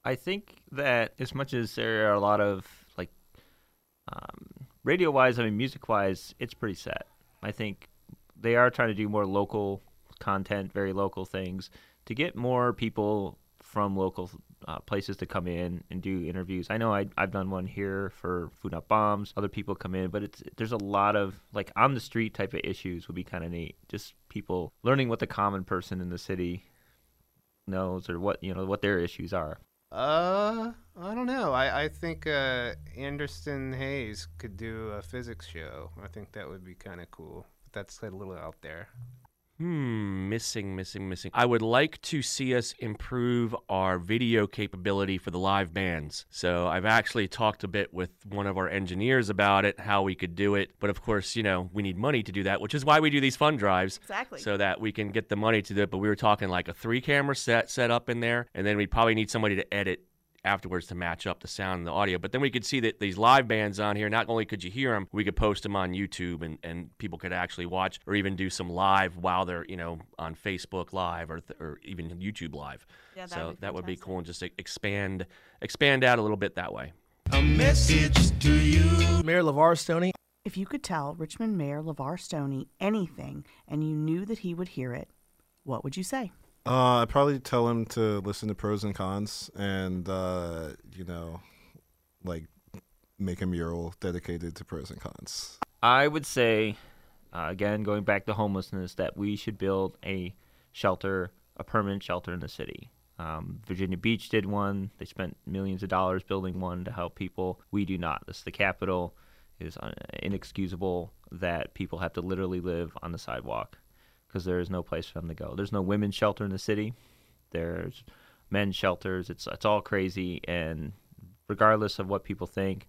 [SPEAKER 11] I think that as much as there are a lot of like um, radio wise, I mean music wise, it's pretty set. I think they are trying to do more local content, very local things to get more people from local uh, places to come in and do interviews. I know I, I've done one here for Food Not Bombs. Other people come in, but it's there's a lot of like on the street type of issues would be kind of neat. Just people learning what the common person in the city knows or what you know what their issues are.
[SPEAKER 6] Uh, I don't know. I I think uh, Anderson Hayes could do a physics show. I think that would be kind of cool. But that's a little out there.
[SPEAKER 3] Hmm, missing, missing, missing. I would like to see us improve our video capability for the live bands. So I've actually talked a bit with one of our engineers about it, how we could do it. But of course, you know, we need money to do that, which is why we do these fund drives.
[SPEAKER 1] Exactly.
[SPEAKER 3] So that we can get the money to do it. But we were talking like a three camera set set up in there, and then we'd probably need somebody to edit afterwards to match up the sound and the audio. But then we could see that these live bands on here, not only could you hear them, we could post them on YouTube and, and people could actually watch or even do some live while they're, you know, on Facebook Live or, th- or even YouTube Live.
[SPEAKER 1] Yeah, that'd
[SPEAKER 3] so
[SPEAKER 1] be
[SPEAKER 3] that would be cool and just expand expand out a little bit that way.
[SPEAKER 12] A message to you.
[SPEAKER 22] Mayor LeVar Stoney.
[SPEAKER 1] If you could tell Richmond Mayor LeVar Stoney anything and you knew that he would hear it, what would you say?
[SPEAKER 2] Uh, I'd probably tell him to listen to pros and cons, and uh, you know, like make a mural dedicated to pros and cons.
[SPEAKER 11] I would say, uh, again, going back to homelessness, that we should build a shelter, a permanent shelter in the city. Um, Virginia Beach did one. They spent millions of dollars building one to help people. We do not. This is the capital. It is inexcusable that people have to literally live on the sidewalk because there is no place for them to go. There's no women's shelter in the city. There's men's shelters. It's it's all crazy, and regardless of what people think,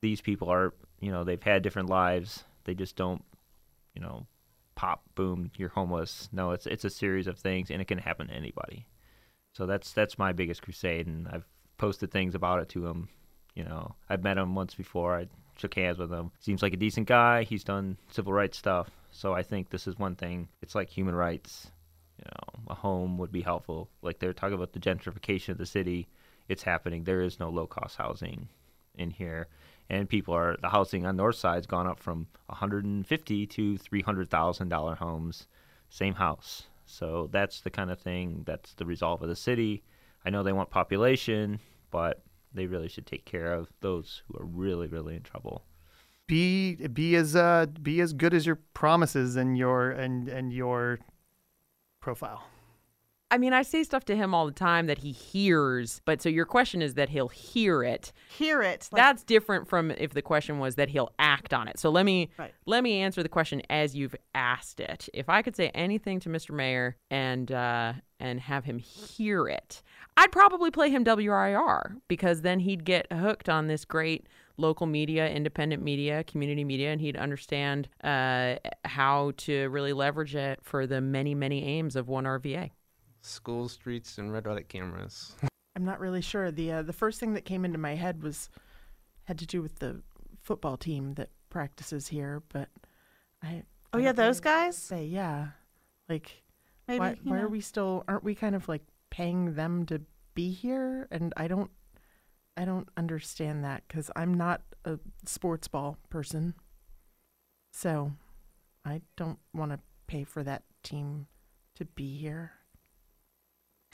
[SPEAKER 11] these people are you know they've had different lives. They just don't you know pop boom you're homeless. No, it's it's a series of things, and it can happen to anybody. So that's that's my biggest crusade, and I've posted things about it to him. You know, I've met him once before. I shook hands with him. Seems like a decent guy. He's done civil rights stuff. So I think this is one thing. It's like human rights. You know, a home would be helpful. Like they're talking about the gentrification of the city. It's happening. There is no low cost housing in here, and people are the housing on north side's gone up from 150 to 300 thousand dollar homes, same house. So that's the kind of thing. That's the resolve of the city. I know they want population, but they really should take care of those who are really, really in trouble.
[SPEAKER 4] Be be as uh be as good as your promises and your and and your profile.
[SPEAKER 5] I mean, I say stuff to him all the time that he hears, but so your question is that he'll hear it.
[SPEAKER 1] Hear it. Like,
[SPEAKER 5] That's different from if the question was that he'll act on it. So let me
[SPEAKER 1] Right.
[SPEAKER 5] let me answer the question as you've asked it. If I could say anything to Mr. Mayor and uh, and have him hear it, I'd probably play him WRIR because then he'd get hooked on this great local media, independent media, community media, and he'd understand uh, how to really leverage it for the many many aims of one RVA.
[SPEAKER 6] School streets and red light cameras.
[SPEAKER 9] I'm not really sure. The uh, the first thing that came into my head was had to do with the football team that practices here, but I
[SPEAKER 1] Oh,
[SPEAKER 9] I
[SPEAKER 1] yeah,
[SPEAKER 9] don't really
[SPEAKER 1] those guys?
[SPEAKER 9] Say yeah, like
[SPEAKER 1] Maybe,
[SPEAKER 9] why, why are we still? Aren't we kind of like paying them to be here? And I don't I don't understand that because I'm not a sports ball person, so I don't want to pay for that team to be here.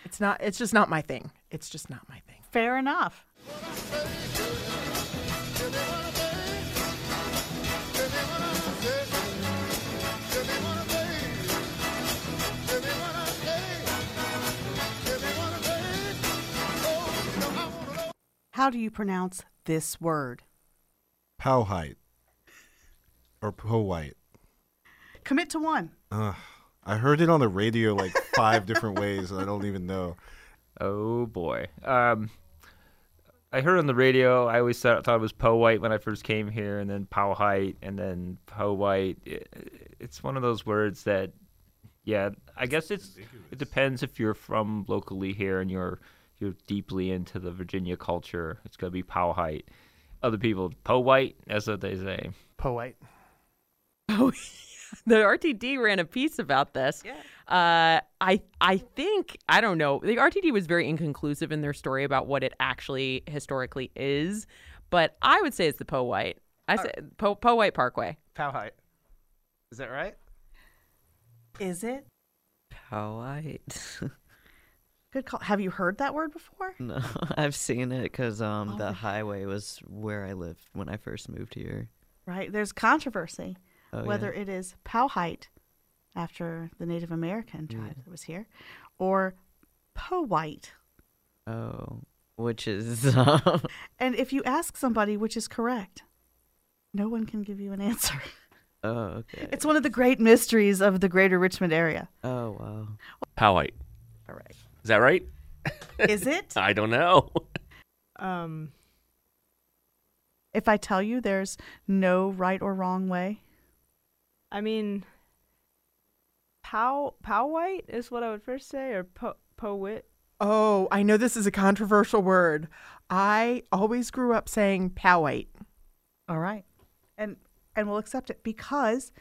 [SPEAKER 9] It's not. It's just not my thing. It's just not my thing.
[SPEAKER 1] Fair enough. How do you pronounce this word?
[SPEAKER 2] Powhite or Powhite.
[SPEAKER 1] Commit to one.
[SPEAKER 2] Ugh, I heard it on the radio like five different ways, and I don't even know.
[SPEAKER 11] Oh boy. Um, I heard on the radio. I always thought, thought it was Poe White when I first came here, and then Pow Height, and then Poe White. It, it's one of those words that, yeah, I guess it's it depends if you're from locally here and you're you're deeply into the Virginia culture. It's gonna be Pow Height. Other people, Poe White. That's what they say.
[SPEAKER 4] Poe White.
[SPEAKER 5] Oh, the RTD ran a piece about this. Yeah. Uh, I I think I don't know. The RTD was very inconclusive in their story about what it actually historically is, but I would say it's the Poe White. I say Poe Poe White Parkway.
[SPEAKER 6] Pow height. Is that right?
[SPEAKER 1] Is it?
[SPEAKER 7] Powhite.
[SPEAKER 1] Good call. Have you heard that word before?
[SPEAKER 7] no, I've seen it because um,
[SPEAKER 1] Oh,
[SPEAKER 7] the
[SPEAKER 1] right.
[SPEAKER 7] highway was where I lived when I first moved here.
[SPEAKER 1] Right. There's controversy
[SPEAKER 7] Oh,
[SPEAKER 1] whether
[SPEAKER 7] yeah.
[SPEAKER 1] it is Powhite after the Native American tribe that was here or Powhite.
[SPEAKER 7] Oh, which is um,
[SPEAKER 1] And if you ask somebody which is correct, no one can give you an answer.
[SPEAKER 7] oh okay.
[SPEAKER 1] It's one of the great mysteries of the greater Richmond area.
[SPEAKER 7] Oh wow.
[SPEAKER 3] Powhite.
[SPEAKER 1] All right.
[SPEAKER 3] Is that right?
[SPEAKER 1] Is it?
[SPEAKER 3] I don't know.
[SPEAKER 8] Um,
[SPEAKER 1] If I tell you there's no right or wrong way,
[SPEAKER 8] I mean, pow pow white is what I would first say, or po poet.
[SPEAKER 9] Oh, I know this is a controversial word. I always grew up saying powite.
[SPEAKER 1] all right. And and we'll accept it because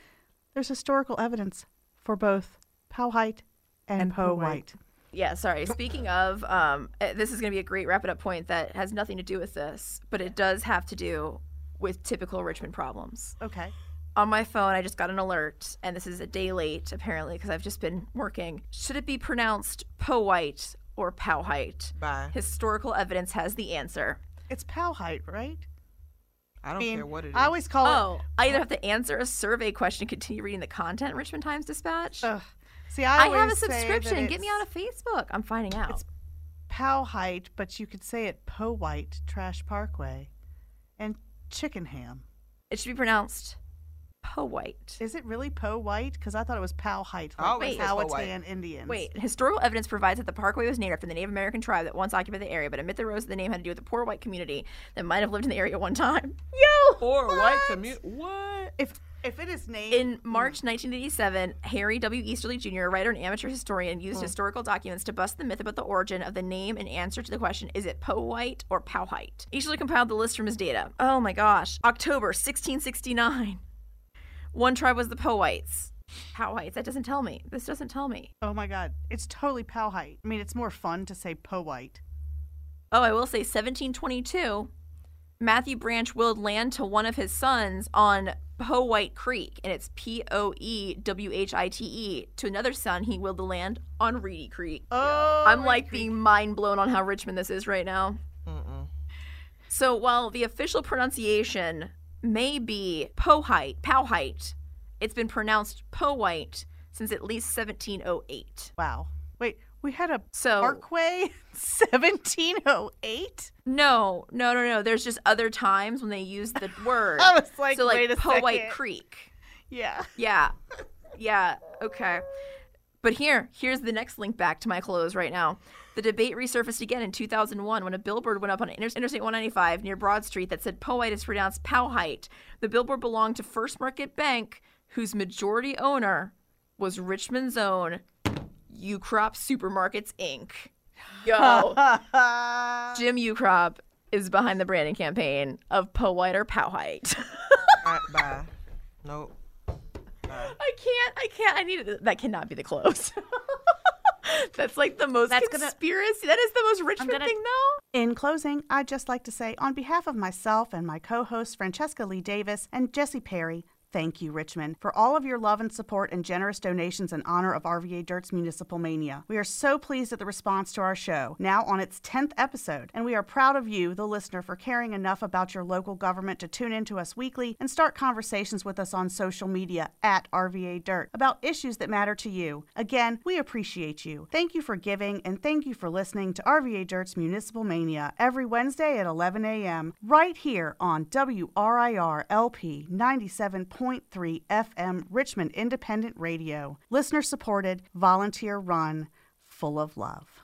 [SPEAKER 1] there's historical evidence for both Powhite and,
[SPEAKER 9] And
[SPEAKER 1] Poe
[SPEAKER 9] Powhite.
[SPEAKER 1] White.
[SPEAKER 22] Yeah, sorry. Speaking of, um, uh, this is going to be a great wrap it up point that has nothing to do with this, but it does have to do with typical Richmond problems.
[SPEAKER 1] Okay.
[SPEAKER 22] On my phone, I just got an alert, and this is a day late apparently because I've just been working. Should it be pronounced Powhite or Powhite?
[SPEAKER 23] Bye.
[SPEAKER 22] Historical evidence has the answer.
[SPEAKER 1] It's Powhite, right?
[SPEAKER 23] I don't
[SPEAKER 1] mean,
[SPEAKER 23] care what it is.
[SPEAKER 1] I always call
[SPEAKER 22] Oh,
[SPEAKER 1] it.
[SPEAKER 22] Oh, I either have to answer a survey question and continue reading the content Richmond Times Dispatch.
[SPEAKER 1] Ugh. See, I,
[SPEAKER 22] I, have a
[SPEAKER 1] always say that
[SPEAKER 22] subscription. Get me
[SPEAKER 1] it's
[SPEAKER 22] on a Facebook. I'm finding out.
[SPEAKER 1] It's Powhite, but you could say it Powhite Trash Parkway, and Chippenham.
[SPEAKER 22] It should be pronounced Powhite.
[SPEAKER 1] Is it really Powhite? Because I thought it was Powhite,
[SPEAKER 23] I
[SPEAKER 1] like
[SPEAKER 23] always say Powhite.
[SPEAKER 1] Powhatan Indians.
[SPEAKER 22] Wait, historical evidence provides that the parkway was named after the Native American tribe that once occupied the area, but amid the rows the name had to do with a poor white community that might have lived in the area at one time. Yo!
[SPEAKER 23] Poor white community. What?
[SPEAKER 1] If if it is named
[SPEAKER 22] In hmm. March 1987, Harry W. Easterly Jr., a writer and amateur historian, used hmm. historical documents to bust the myth about the origin of the name in answer to the question, is it Powhite or Powhite? Easterly compiled the list from his data. Oh my gosh. October 1669. One tribe was the Powhites. Powhites. That doesn't tell me. This doesn't tell me.
[SPEAKER 1] Oh my God, it's totally Powhite. I mean, it's more fun to say Powhite.
[SPEAKER 22] Oh, I will say 1722, Matthew Branch willed land to one of his sons on Powhite Creek, and it's P O E W H I T E. To another son, he willed the land on Reedy Creek.
[SPEAKER 1] Oh,
[SPEAKER 22] I'm like being mind blown on how Richmond this is right now. So while the official pronunciation may be Powhite, Powhite, it's been pronounced Powhite since at least 1708.
[SPEAKER 1] Wow. Wait, we had a
[SPEAKER 22] So
[SPEAKER 1] Parkway 1708?
[SPEAKER 22] No, no, no, no. There's just other times when they use the word.
[SPEAKER 1] I was like,
[SPEAKER 22] so like Powhite. Creek.
[SPEAKER 1] Yeah.
[SPEAKER 22] Yeah, yeah. Okay. But here, here's the next link back to my clothes right now. The debate resurfaced again in 2001 when a billboard went up on Inter- Interstate 195 near Broad Street that said Powhite is pronounced Powhite. The billboard belonged to First Market Bank, whose majority owner was Richmond's own Ukrop Supermarkets Inc. Yo, Jim Ukrop is behind the branding campaign of Powhite or Powhite.
[SPEAKER 23] All right, bye. Nope.
[SPEAKER 22] I can't. I can't. I need it. That cannot be the close. That's like the most
[SPEAKER 1] That's gonna-
[SPEAKER 22] conspiracy. that is the most Richmond
[SPEAKER 1] gonna-
[SPEAKER 22] thing, though.
[SPEAKER 1] In closing, I'd just like to say, on behalf of myself and my co hosts Francesca Lee Davis and Jesse Perry, thank you, Richmond, for all of your love and support and generous donations in honor of RVA Dirt's Municipal Mania. We are so pleased at the response to our show, now on its 10th episode, and we are proud of you, the listener, for caring enough about your local government to tune in to us weekly and start conversations with us on social media at RVA Dirt about issues that matter to you. Again, we appreciate you. Thank you for giving and thank you for listening to RVA Dirt's Municipal Mania every Wednesday at 11 a.m. right here on WRIR LP 97.3 FM Richmond Independent Radio. Listener supported, volunteer run, full of love.